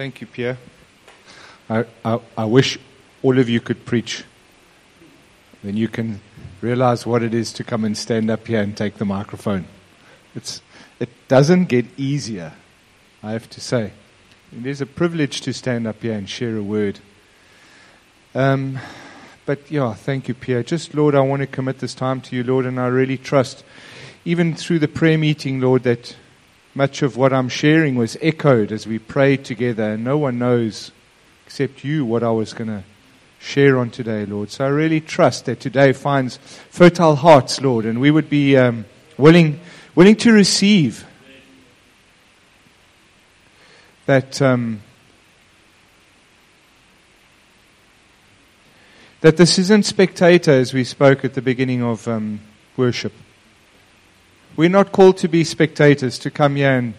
Thank you, Pierre. I, I, I wish all of you could preach. Then you can realize what it is to come and stand up here and take the microphone. It's, it doesn't get easier, I have to say. It is a privilege to stand up here and share a word. Um, but yeah, thank you, Pierre. Just, Lord, I want to commit this time to you, Lord, and I really trust, even through the prayer meeting, Lord, that much of what I'm sharing was echoed as we prayed together, and no one knows except you what I was going to share on today, Lord. So I really trust that today finds fertile hearts, Lord, and we would be um, willing, willing to receive that. Um, that this isn't spectator, as we spoke at the beginning of um, worship. We're not called to be spectators, to come here and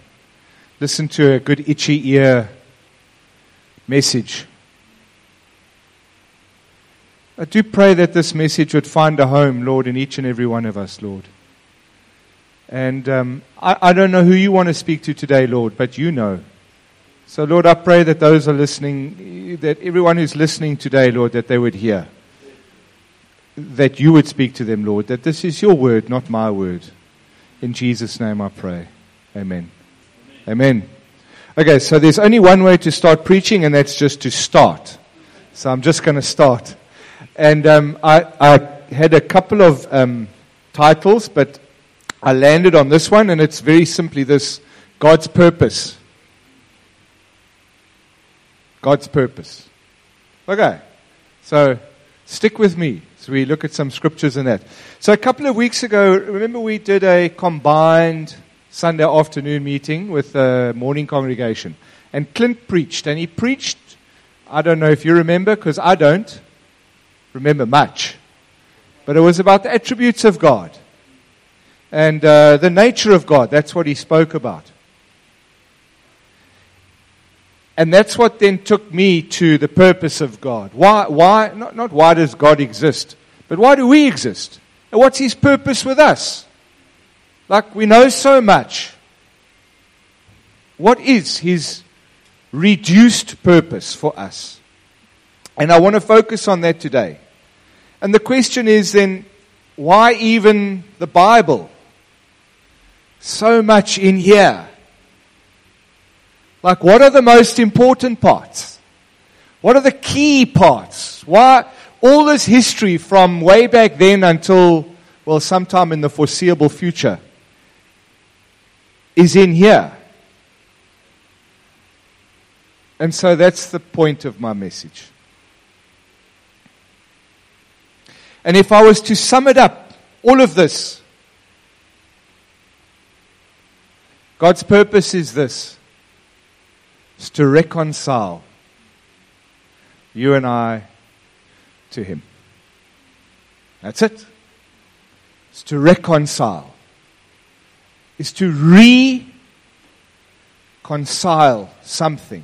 listen to a good itchy ear message. I do pray that this message would find a home, Lord, in each and every one of us, Lord. And um, I, I don't know who you want to speak to today, Lord, but you know. So, Lord, I pray that those are listening, that everyone who's listening today, Lord, that they would hear. That you would speak to them, Lord, that this is your word, not my word. In Jesus' name I pray. Amen. Amen. Okay, so there's only one way to start preaching, and that's just to start. So I'm just going to start. And um, I, I, had a couple of um, titles, but I landed on this one, and it's very simply this God's purpose. God's purpose. Okay, so stick with me. So we look at some scriptures in that. So a couple of weeks ago, remember we did a combined Sunday afternoon meeting with the morning congregation. And Clint preached, and he preached, I don't know if you remember, because I don't remember much. But it was about the attributes of God and uh, the nature of God. That's what he spoke about. And that's what then took me to the purpose of God. Why, why not, not why does God exist, but why do we exist? And what's His purpose with us? Like we know so much. What is His reduced purpose for us? And I want to focus on that today. And the question is then, why even the Bible? So much in here. Like, what are the most important parts? What are the key parts? Why all this history from way back then until, well, sometime in the foreseeable future is in here. And so that's the point of my message. And if I was to sum it up, all of this, God's purpose is this is to reconcile you and I to Him. That's it. It's to reconcile. It's to reconcile something.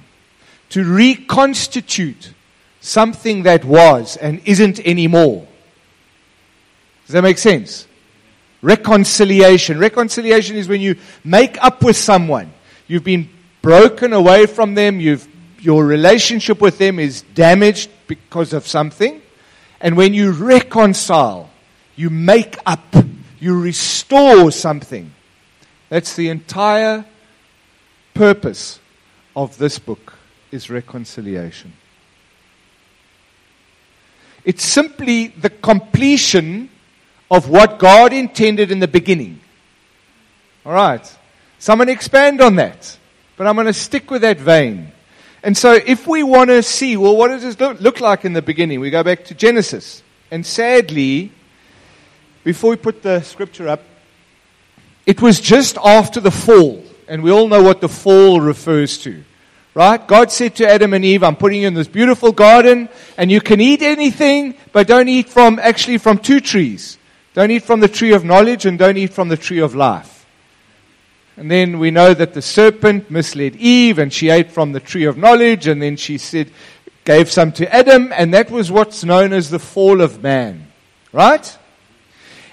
To reconstitute something that was and isn't anymore. Does that make sense? Reconciliation. Reconciliation is when you make up with someone. You've been broken away from them, you've, your relationship with them is damaged because of something. And when you reconcile, you make up, you restore something. That's the entire purpose of this book is reconciliation. It's simply the completion of what God intended in the beginning. All right. Someone expand on that. But I'm going to stick with that vein. And so, if we want to see, well, what does this look like in the beginning? We go back to Genesis. And sadly, before we put the scripture up, it was just after the fall. And we all know what the fall refers to. Right? God said to Adam and Eve, I'm putting you in this beautiful garden, and you can eat anything, but don't eat from, actually, from two trees. Don't eat from the tree of knowledge, and don't eat from the tree of life. And then we know that the serpent misled Eve and she ate from the tree of knowledge and then she said, gave some to Adam and that was what's known as the fall of man. Right?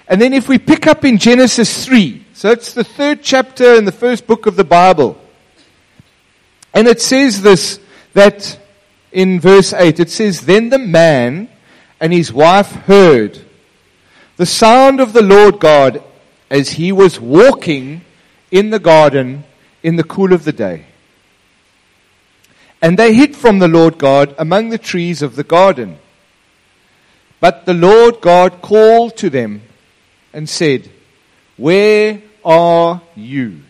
And then if we pick up in Genesis 3, so it's the third chapter in the first book of the Bible. And it says this, that in verse 8 it says, Then the man and his wife heard the sound of the Lord God as he was walking in the garden in the cool of the day. And they hid from the Lord God among the trees of the garden. But the Lord God called to them and said, Where are you?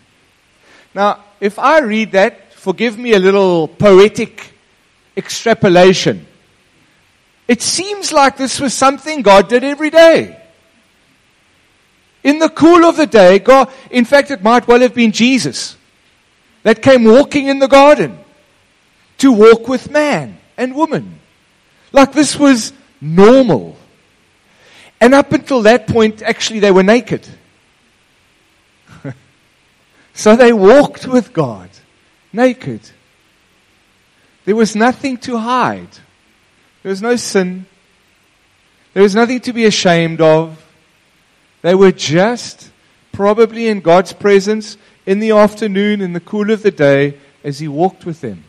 Now, if I read that, forgive me a little poetic extrapolation. It seems like this was something God did every day. In the cool of the day, God, in fact, it might well have been Jesus that came walking in the garden to walk with man and woman. Like this was normal. And up until that point, actually, they were naked. so they walked with God naked. There was nothing to hide. There was no sin. There was nothing to be ashamed of. They were just probably in God's presence in the afternoon, in the cool of the day, as He walked with them.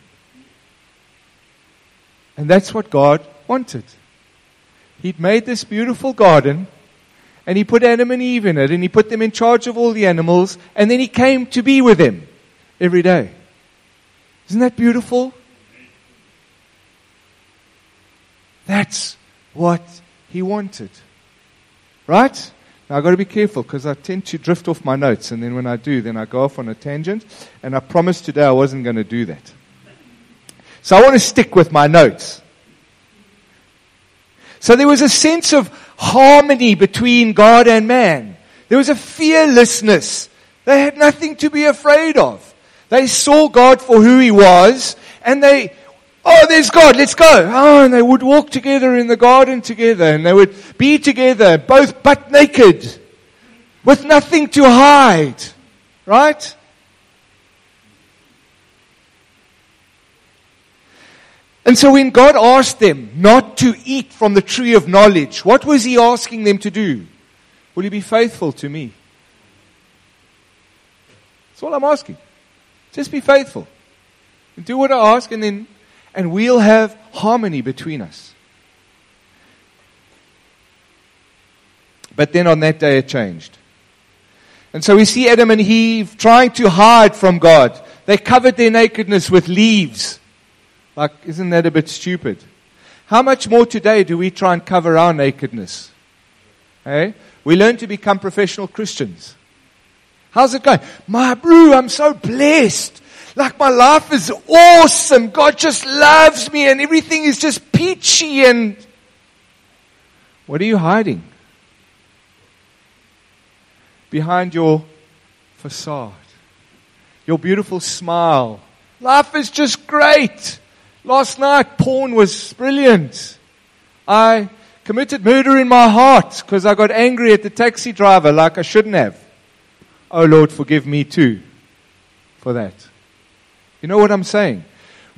And that's what God wanted. He'd made this beautiful garden, and He put Adam and Eve in it, and He put them in charge of all the animals, and then He came to be with them every day. Isn't that beautiful? That's what He wanted. Right? Now I've got to be careful because I tend to drift off my notes, and then when I do, then I go off on a tangent. And I promised today I wasn't going to do that. So I want to stick with my notes. So there was a sense of harmony between God and man. There was a fearlessness. They had nothing to be afraid of. They saw God for who He was, and they Oh, there's God, let's go. Oh, and they would walk together in the garden together and they would be together, both butt naked, with nothing to hide. Right? And so when God asked them not to eat from the tree of knowledge, what was He asking them to do? Will you be faithful to me? That's all I'm asking. Just be faithful. And Do what I ask and then and we'll have harmony between us. But then on that day it changed. And so we see Adam and Eve trying to hide from God. They covered their nakedness with leaves. Like, isn't that a bit stupid? How much more today do we try and cover our nakedness? Hey? We learn to become professional Christians. How's it going? My bro, I'm so blessed. Like my life is awesome. God just loves me and everything is just peachy and what are you hiding? Behind your facade. Your beautiful smile. Life is just great. Last night porn was brilliant. I committed murder in my heart because I got angry at the taxi driver like I shouldn't have. Oh Lord, forgive me too for that. You know what I'm saying?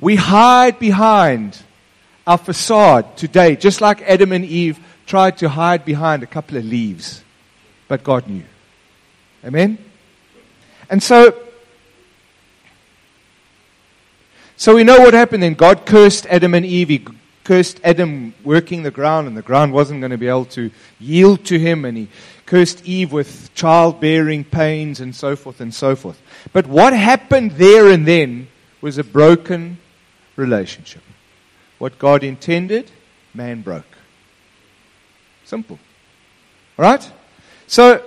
We hide behind our facade today, just like Adam and Eve tried to hide behind a couple of leaves. But God knew. Amen? And so, so we know what happened then. God cursed Adam and Eve. He cursed Adam working the ground, and the ground wasn't going to be able to yield to him, and he cursed Eve with childbearing pains and so forth and so forth. But what happened there and then was a broken relationship. What God intended, man broke. Simple. All right? So,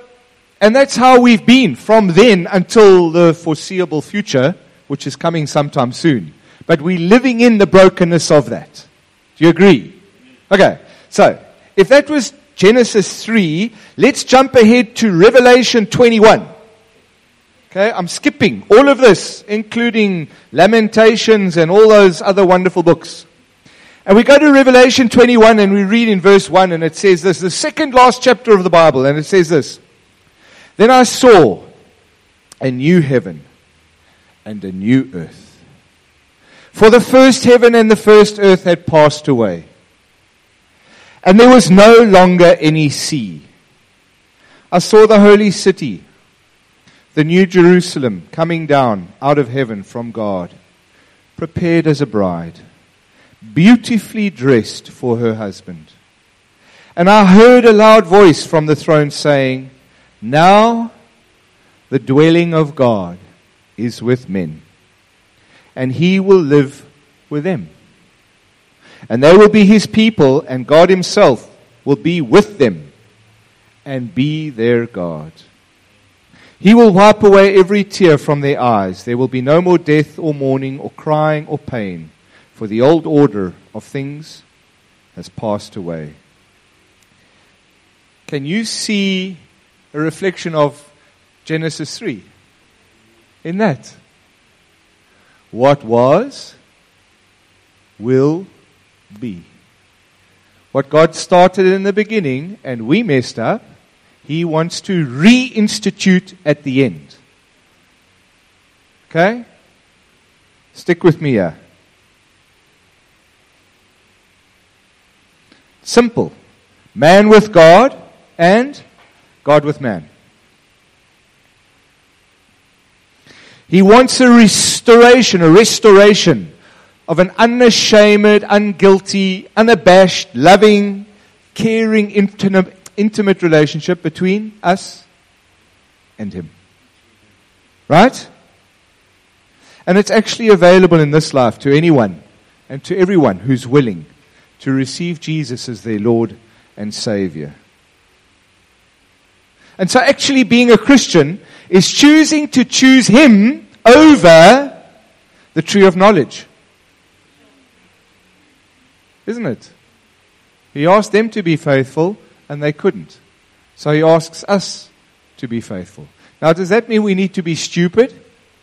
and that's how we've been from then until the foreseeable future, which is coming sometime soon. But we're living in the brokenness of that. Do you agree? Okay. So, if that was Genesis 3, let's jump ahead to Revelation 21. Okay, I'm skipping all of this, including Lamentations and all those other wonderful books. And we go to Revelation 21 and we read in verse 1 and it says this, the second last chapter of the Bible, and it says this. Then I saw a new heaven and a new earth. For the first heaven and the first earth had passed away. And there was no longer any sea. I saw the holy city the new Jerusalem coming down out of heaven from God, prepared as a bride, beautifully dressed for her husband. And I heard a loud voice from the throne saying, Now the dwelling of God is with men, and he will live with them. And they will be his people, and God himself will be with them and be their God. He will wipe away every tear from their eyes. There will be no more death or mourning or crying or pain, for the old order of things has passed away. Can you see a reflection of Genesis 3 in that? What was will be. What God started in the beginning and we messed up, He wants to reinstitute at the end. Okay? Stick with me here. Simple. Man with God and God with man. He wants a restoration, a restoration of an unashamed, unguilty, unabashed, loving, caring, intimate, intimate relationship between us and Him. Right? And it's actually available in this life to anyone and to everyone who's willing to receive Jesus as their Lord and Savior. And so, actually, being a Christian is choosing to choose Him over the tree of knowledge. Isn't it? He asked them to be faithful, and they couldn't. So he asks us to be faithful. Now, does that mean we need to be stupid?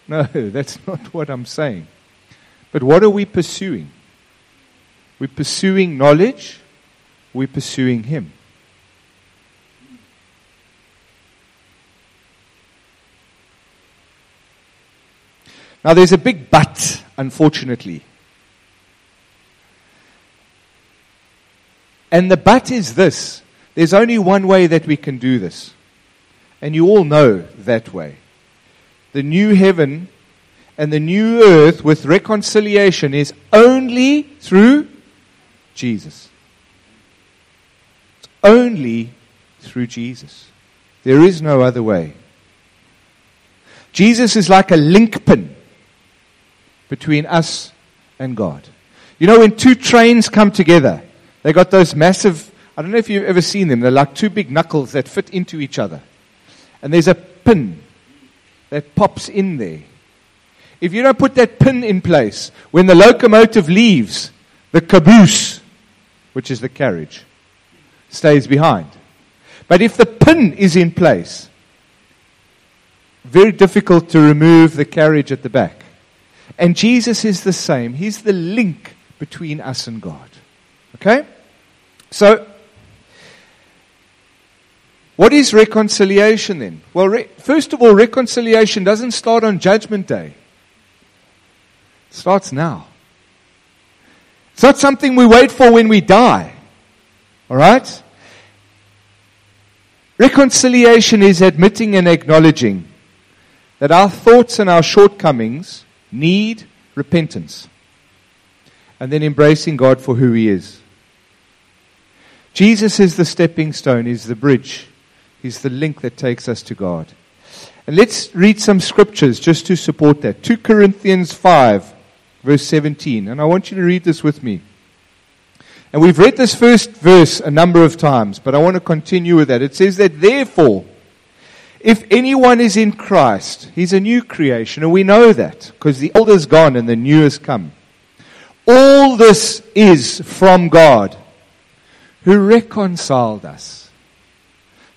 No, that's not what I'm saying. But what are we pursuing? We're pursuing knowledge, we're pursuing Him. Now, there's a big but, unfortunately. And the but is this there's only one way that we can do this. And you all know that way. The new heaven and the new earth with reconciliation is only through Jesus. It's only through Jesus. There is no other way. Jesus is like a link pin between us and God. You know, when two trains come together, they got those massive, I don't know if you've ever seen them, they're like two big knuckles that fit into each other. And there's a pin that pops in there. If you don't put that pin in place, when the locomotive leaves, the caboose, which is the carriage, stays behind. But if the pin is in place, very difficult to remove the carriage at the back. And Jesus is the same. He's the link between us and God. Okay? So, what is reconciliation then? Well, re- first of all, reconciliation doesn't start on Judgment Day, it starts now. It's not something we wait for when we die. All right? Reconciliation is admitting and acknowledging that our thoughts and our shortcomings need repentance. And then embracing God for who He is. Jesus is the stepping stone, is the bridge, He's the link that takes us to God. And let's read some scriptures just to support that. 2 Corinthians 5, verse 17. And I want you to read this with me. And we've read this first verse a number of times, but I want to continue with that. It says that, therefore, if anyone is in Christ, he's a new creation, and we know that because the old is gone and the new has come. All this is from God, who reconciled us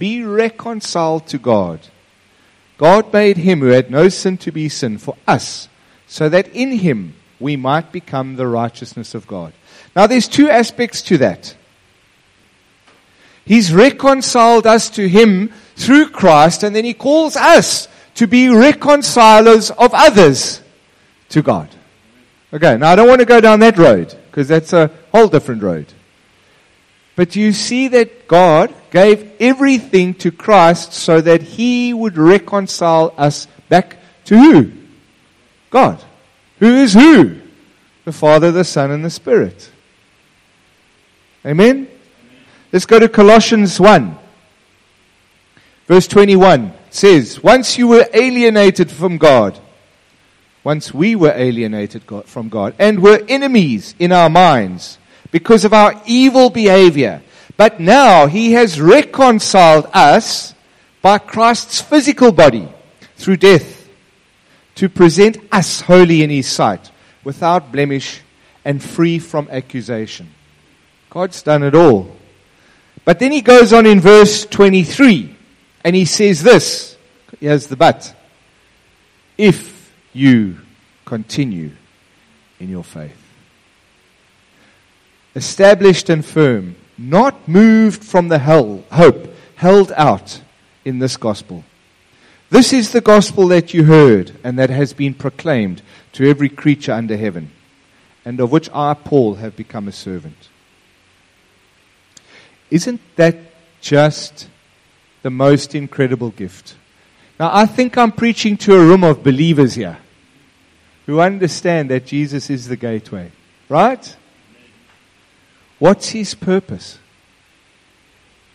be reconciled to God. God made him who had no sin to be sin for us, so that in him we might become the righteousness of God. Now there's two aspects to that. He's reconciled us to Him through Christ, and then He calls us to be reconcilers of others to God. Okay, now I don't want to go down that road, because that's a whole different road. But you see that God gave everything to Christ so that He would reconcile us back to who? God. Who is who? The Father, the Son, and the Spirit. Amen? Let's go to Colossians 1. Verse 21 says, Once you were alienated from God, once we were alienated from God, and were enemies in our minds because of our evil behavior, but now He has reconciled us by Christ's physical body through death to present us holy in His sight, without blemish and free from accusation. God's done it all. But then he goes on in verse 23 and he says this. Here's the but. If you continue in your faith. Established and firm, not moved from the hell, hope held out in this gospel. This is the gospel that you heard and that has been proclaimed to every creature under heaven, and of which I, Paul, have become a servant. Isn't that just the most incredible gift? Now, I think I'm preaching to a room of believers here who understand that Jesus is the gateway, right? What's his purpose?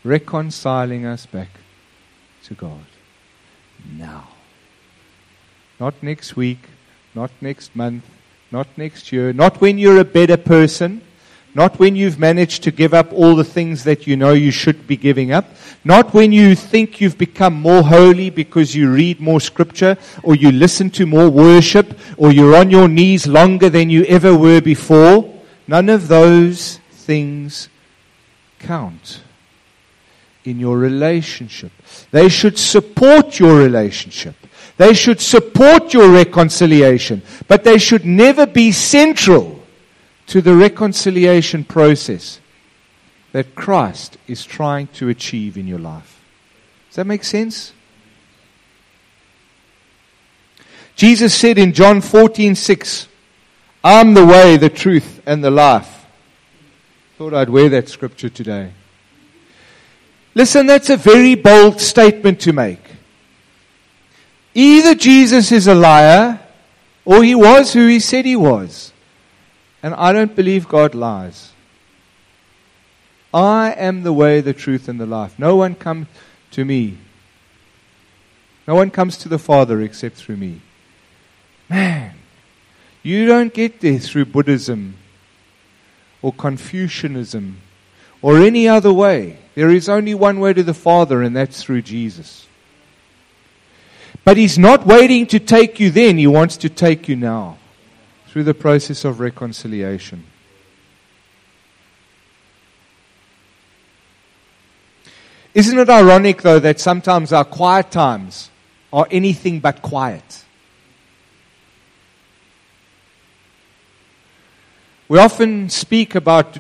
Reconciling us back to God. Now. Not next week, not next month, not next year, not when you're a better person, not when you've managed to give up all the things that you know you should be giving up. Not when you think you've become more holy because you read more scripture or you listen to more worship or you're on your knees longer than you ever were before. None of those things count in your relationship. They should support your relationship. They should support your reconciliation, but they should never be central to the reconciliation process that Christ is trying to achieve in your life. Does that make sense? Jesus said in John 14, 6, I'm the way, the truth, and the life. Thought I'd wear that scripture today. Listen, that's a very bold statement to make. Either Jesus is a liar, or he was who he said he was. And I don't believe God lies. I am the way, the truth, and the life. No one comes to me. No one comes to the Father except through me. Man, you don't get there through Buddhism or Confucianism or any other way. There is only one way to the Father, and that's through Jesus. But He's not waiting to take you then, He wants to take you now through the process of reconciliation. Isn't it ironic, though, that sometimes our quiet times are anything but quiet? We often speak about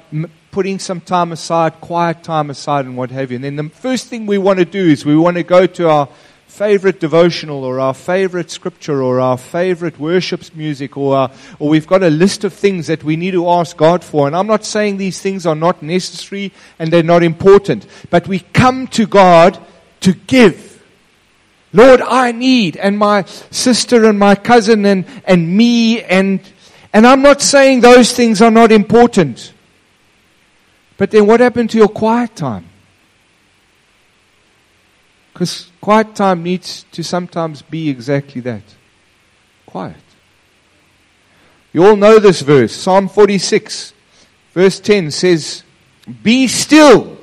putting some time aside, quiet time aside, and what have you. And then the first thing we want to do is we want to go to our favorite devotional or our favorite scripture or our favorite worship music or, our, or we've got a list of things that we need to ask God for. And I'm not saying these things are not necessary and they're not important, but we come to God to give. Lord, I need, and my sister and my cousin and, and me and, and I'm not saying those things are not important. But then what happened to your quiet time? Because quiet time needs to sometimes be exactly that quiet. You all know this verse. Psalm 46, verse 10 says, Be still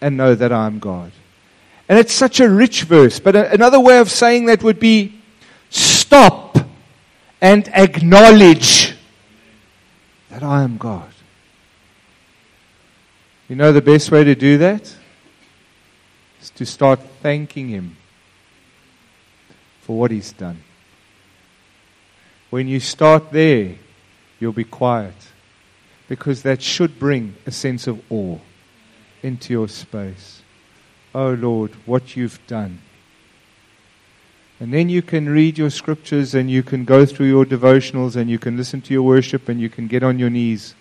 and know that I am God. And it's such a rich verse. But another way of saying that would be stop and acknowledge that I am God. You know the best way to do that? is to start thanking Him for what He's done. When you start there, you'll be quiet. Because that should bring a sense of awe into your space. Oh Lord, what you've done. And then you can read your scriptures and you can go through your devotionals and you can listen to your worship and you can get on your knees.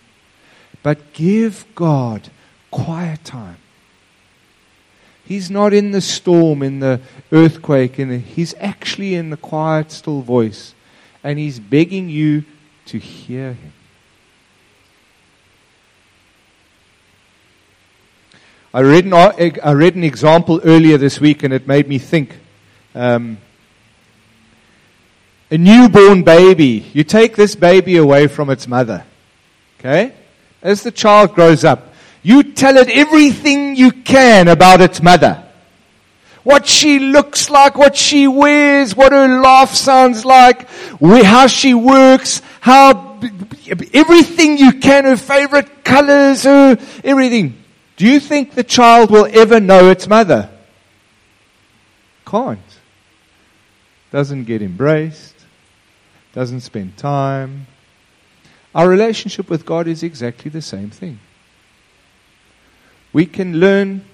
But give God quiet time. He's not in the storm, in the earthquake, in the, he's actually in the quiet, still voice. And he's begging you to hear him. I read an, I read an example earlier this week and it made me think. Um, a newborn baby, you take this baby away from its mother. Okay? As the child grows up, you tell it everything you can about its mother. What she looks like, what she wears, what her laugh sounds like, how she works, how, everything you can, her favorite colors, her, everything. Do you think the child will ever know its mother? Can't. Doesn't get embraced doesn't spend time. Our relationship with God is exactly the same thing. We can learn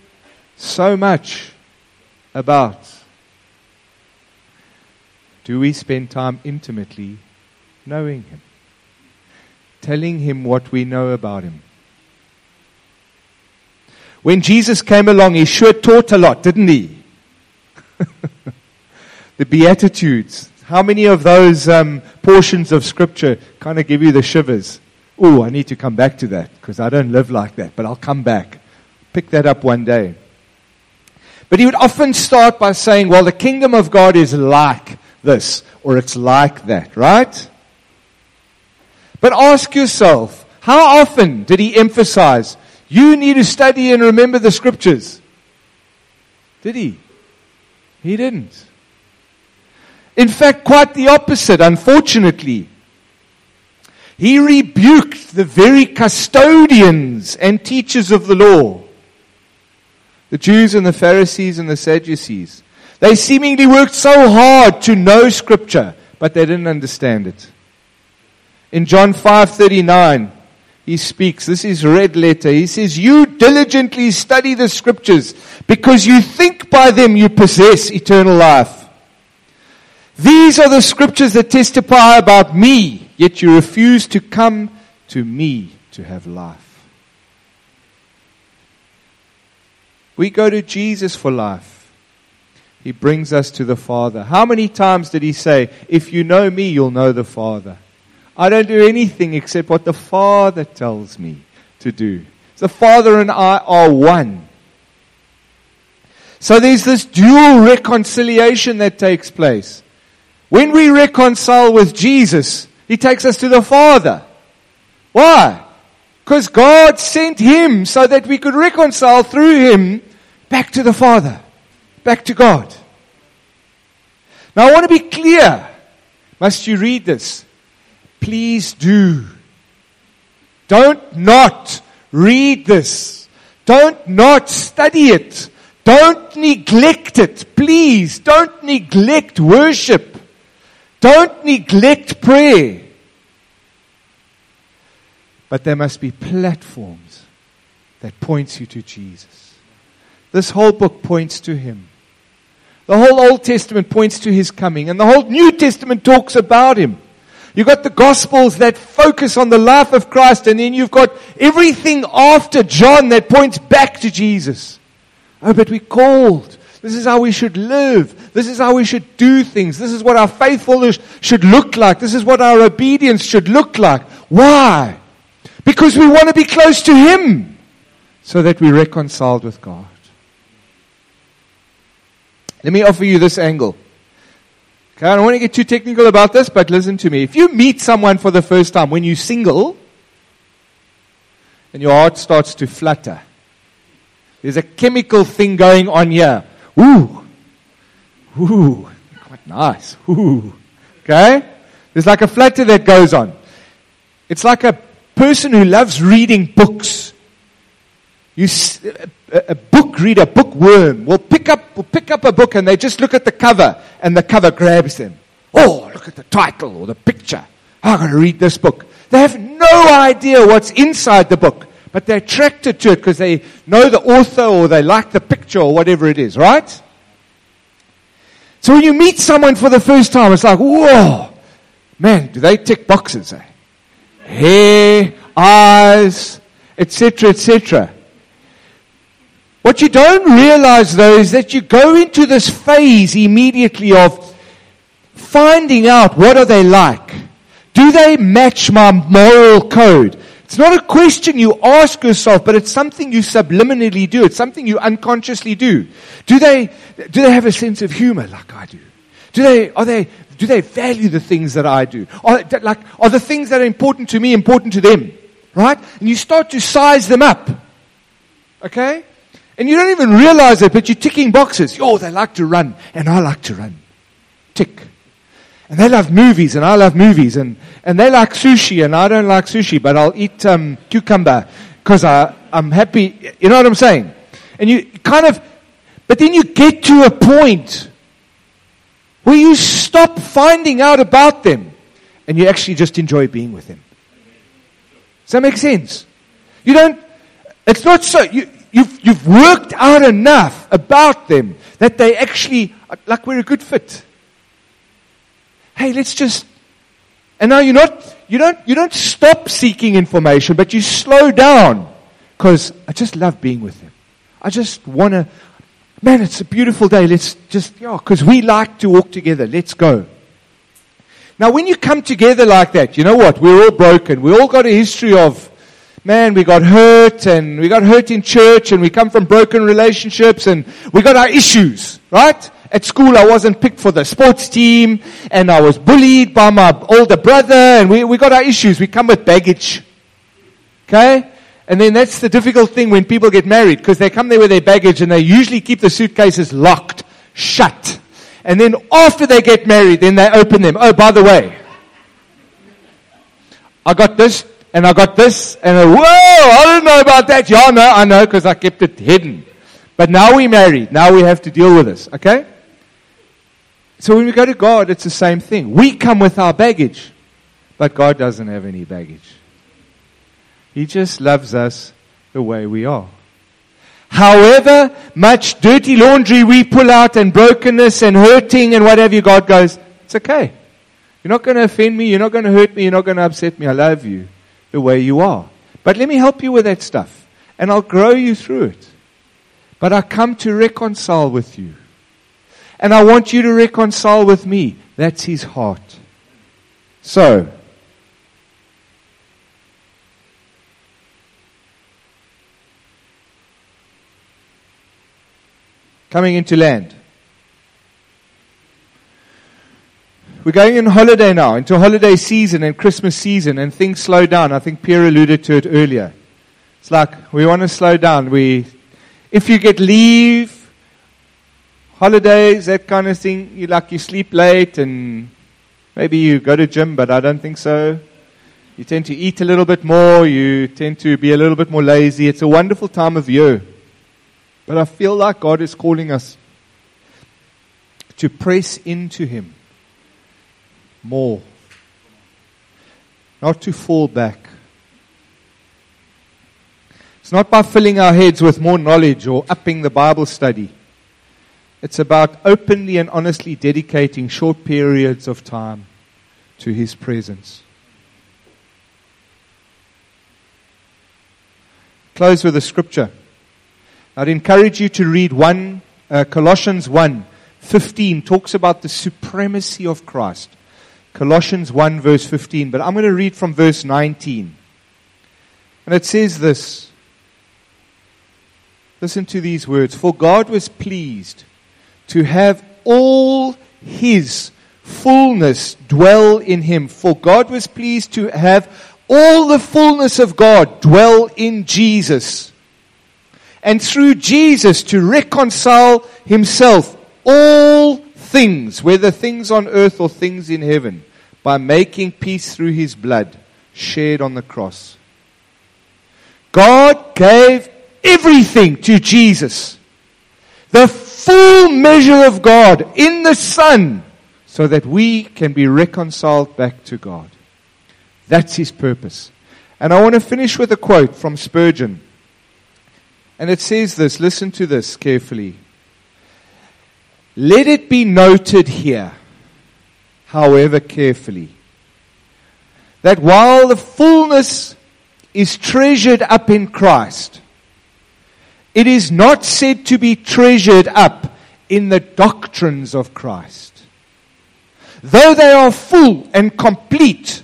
so much about do we spend time intimately knowing Him, telling Him what we know about Him. When Jesus came along, He sure taught a lot, didn't He? the Beatitudes, how many of those um, portions of Scripture kind of give you the shivers? Oh, I need to come back to that because I don't live like that, but I'll come back. Pick that up one day. But he would often start by saying, well, the kingdom of God is like this, or it's like that, right? But ask yourself, how often did he emphasize, you need to study and remember the scriptures? Did he? He didn't. In fact, quite the opposite, unfortunately. He rebuked the very custodians and teachers of the law. The Jews and the Pharisees and the Sadducees. They seemingly worked so hard to know scripture, but they didn't understand it. In John 5:39, he speaks, this is red letter. He says, "You diligently study the scriptures because you think by them you possess eternal life." These are the scriptures that testify about me, yet you refuse to come to me to have life. We go to Jesus for life. He brings us to the Father. How many times did he say, If you know me, you'll know the Father? I don't do anything except what the Father tells me to do. The Father and I are one. So there's this dual reconciliation that takes place. When we reconcile with Jesus, He takes us to the Father. Why? Because God sent Him so that we could reconcile through Him back to the Father, back to God. Now I want to be clear. Must you read this? Please do. Don't not read this. Don't not study it. Don't neglect it. Please don't neglect worship. Don't neglect prayer. But there must be platforms that points you to Jesus. This whole book points to him. The whole Old Testament points to his coming, and the whole New Testament talks about him. You've got the Gospels that focus on the life of Christ, and then you've got everything after John that points back to Jesus. Oh, but we're called this is how we should live. This is how we should do things. This is what our faithfulness should look like. This is what our obedience should look like. Why? Because we want to be close to Him so that we're reconciled with God. Let me offer you this angle. Okay, I don't want to get too technical about this, but listen to me. If you meet someone for the first time when you're single and your heart starts to flutter, there's a chemical thing going on here. Ooh. Ooh. Quite nice. Ooh. Okay? There's like a flutter that goes on. It's like a person who loves reading books. You, a, book reader, bookworm, will pick up, will pick up a book and they just look at the cover and the cover grabs them. Oh, look at the title or the picture. I've got to read this book. They have no idea what's inside the book, but they're attracted to it because they know the author or they like the picture or whatever it is, right? So when you meet someone for the first time, it's like, whoa, man, do they tick boxes? Eh? Hair, eyes, etc., etc. What you don't realize though is that you go into this phase immediately of finding out what are they like. Do they match my moral code? It's not a question you ask yourself, but it's something you subliminally do. It's something you unconsciously do. Do they, do they have a sense of humor like I do? Do they, are they, do they value the things that I do? Are, like, are the things that are important to me important to them? Right? And you start to size them up. Okay? And you don't even realize it, but you're ticking boxes. Oh, they like to run, and I like to run. Tick. And they love movies, and I love movies. And, and they like sushi, and I don't like sushi, but I'll eat um, cucumber because I'm happy. You know what I'm saying? And you kind of, but then you get to a point where you stop finding out about them and you actually just enjoy being with them. Does that make sense? You don't, it's not so, you, you've, you've worked out enough about them that they actually, like we're a good fit hey, let's just. And now you're not, you don't, you don't stop seeking information, but you slow down because I just love being with him. I just want to, man, it's a beautiful day. Let's just, yeah, because we like to walk together. Let's go. Now, when you come together like that, you know what? We're all broken. We all got a history of, man, we got hurt and we got hurt in church and we come from broken relationships and we got our issues, right? At school, I wasn't picked for the sports team, and I was bullied by my older brother, and we, we got our issues. We come with baggage. Okay? And then that's the difficult thing when people get married, because they come there with their baggage, and they usually keep the suitcases locked, shut. And then after they get married, then they open them. Oh, by the way, I got this, and I got this, and I, whoa, I don't know about that. Yeah, no, I know, because I kept it hidden. But now we're married. Now we have to deal with this. Okay? So when we go to God, it's the same thing. We come with our baggage, but God doesn't have any baggage. He just loves us the way we are. However much dirty laundry we pull out and brokenness and hurting and whatever, God goes, it's okay. You're not going to offend me. You're not going to hurt me. You're not going to upset me. I love you the way you are. But let me help you with that stuff. And I'll grow you through it. But I come to reconcile with you. And I want you to reconcile with me. That's his heart. So, coming into land. We're going on holiday now, into holiday season and Christmas season, and things slow down. I think Pierre alluded to it earlier. It's like we want to slow down. We, if you get leave, holidays, that kind of thing. You like you sleep late and maybe you go to gym, but I don't think so. You tend to eat a little bit more. You tend to be a little bit more lazy. It's a wonderful time of year. But I feel like God is calling us to press into Him more, not to fall back. It's not by filling our heads with more knowledge or upping the Bible study. It's about openly and honestly dedicating short periods of time to His presence. Close with a scripture. I'd encourage you to read one, uh, Colossians 1, 15 talks about the supremacy of Christ. Colossians 1 verse 15, but I'm going to read from verse 19. And it says this. Listen to these words. For God was pleased to have all his fullness dwell in him. For God was pleased to have all the fullness of God dwell in Jesus. And through Jesus to reconcile himself all things, whether things on earth or things in heaven, by making peace through his blood shed on the cross. God gave everything to Jesus. The full measure of God in the Son so that we can be reconciled back to God. That's his purpose. And I want to finish with a quote from Spurgeon. And it says this listen to this carefully. Let it be noted here, however carefully, that while the fullness is treasured up in Christ, it is not said to be treasured up in the doctrines of Christ. Though they are full and complete,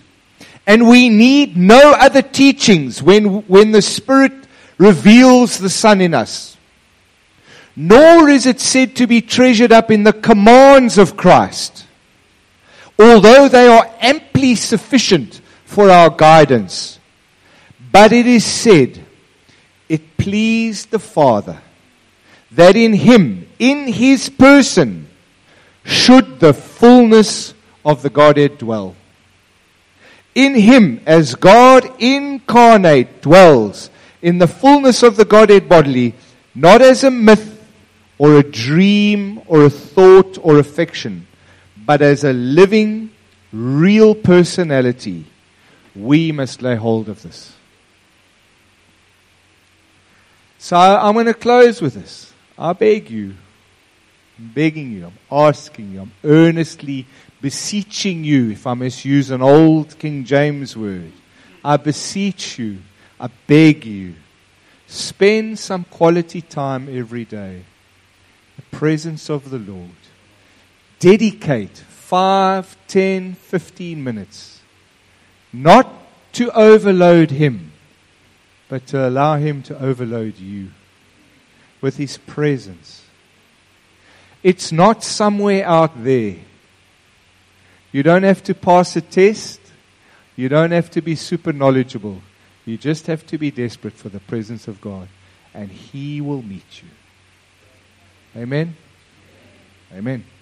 and we need no other teachings when, when the Spirit reveals the Son in us. Nor is it said to be treasured up in the commands of Christ, although they are amply sufficient for our guidance. But it is said, it pleased the Father that in Him, in His person, should the fullness of the Godhead dwell in him as God incarnate dwells in the fullness of the Godhead bodily, not as a myth or a dream or a thought or a fiction, but as a living, real personality, we must lay hold of this. So I'm going to close with this. I beg you, I'm begging you, I'm asking you, I'm earnestly beseeching you, if I must use an old King James word, I beseech you, I beg you, spend some quality time every day. The presence of the Lord. Dedicate 5, 10, 15 minutes. Not to overload Him, but to allow Him to overload you with His presence. It's not somewhere out there. You don't have to pass a test. You don't have to be super knowledgeable. You just have to be desperate for the presence of God, and He will meet you. Amen. Amen.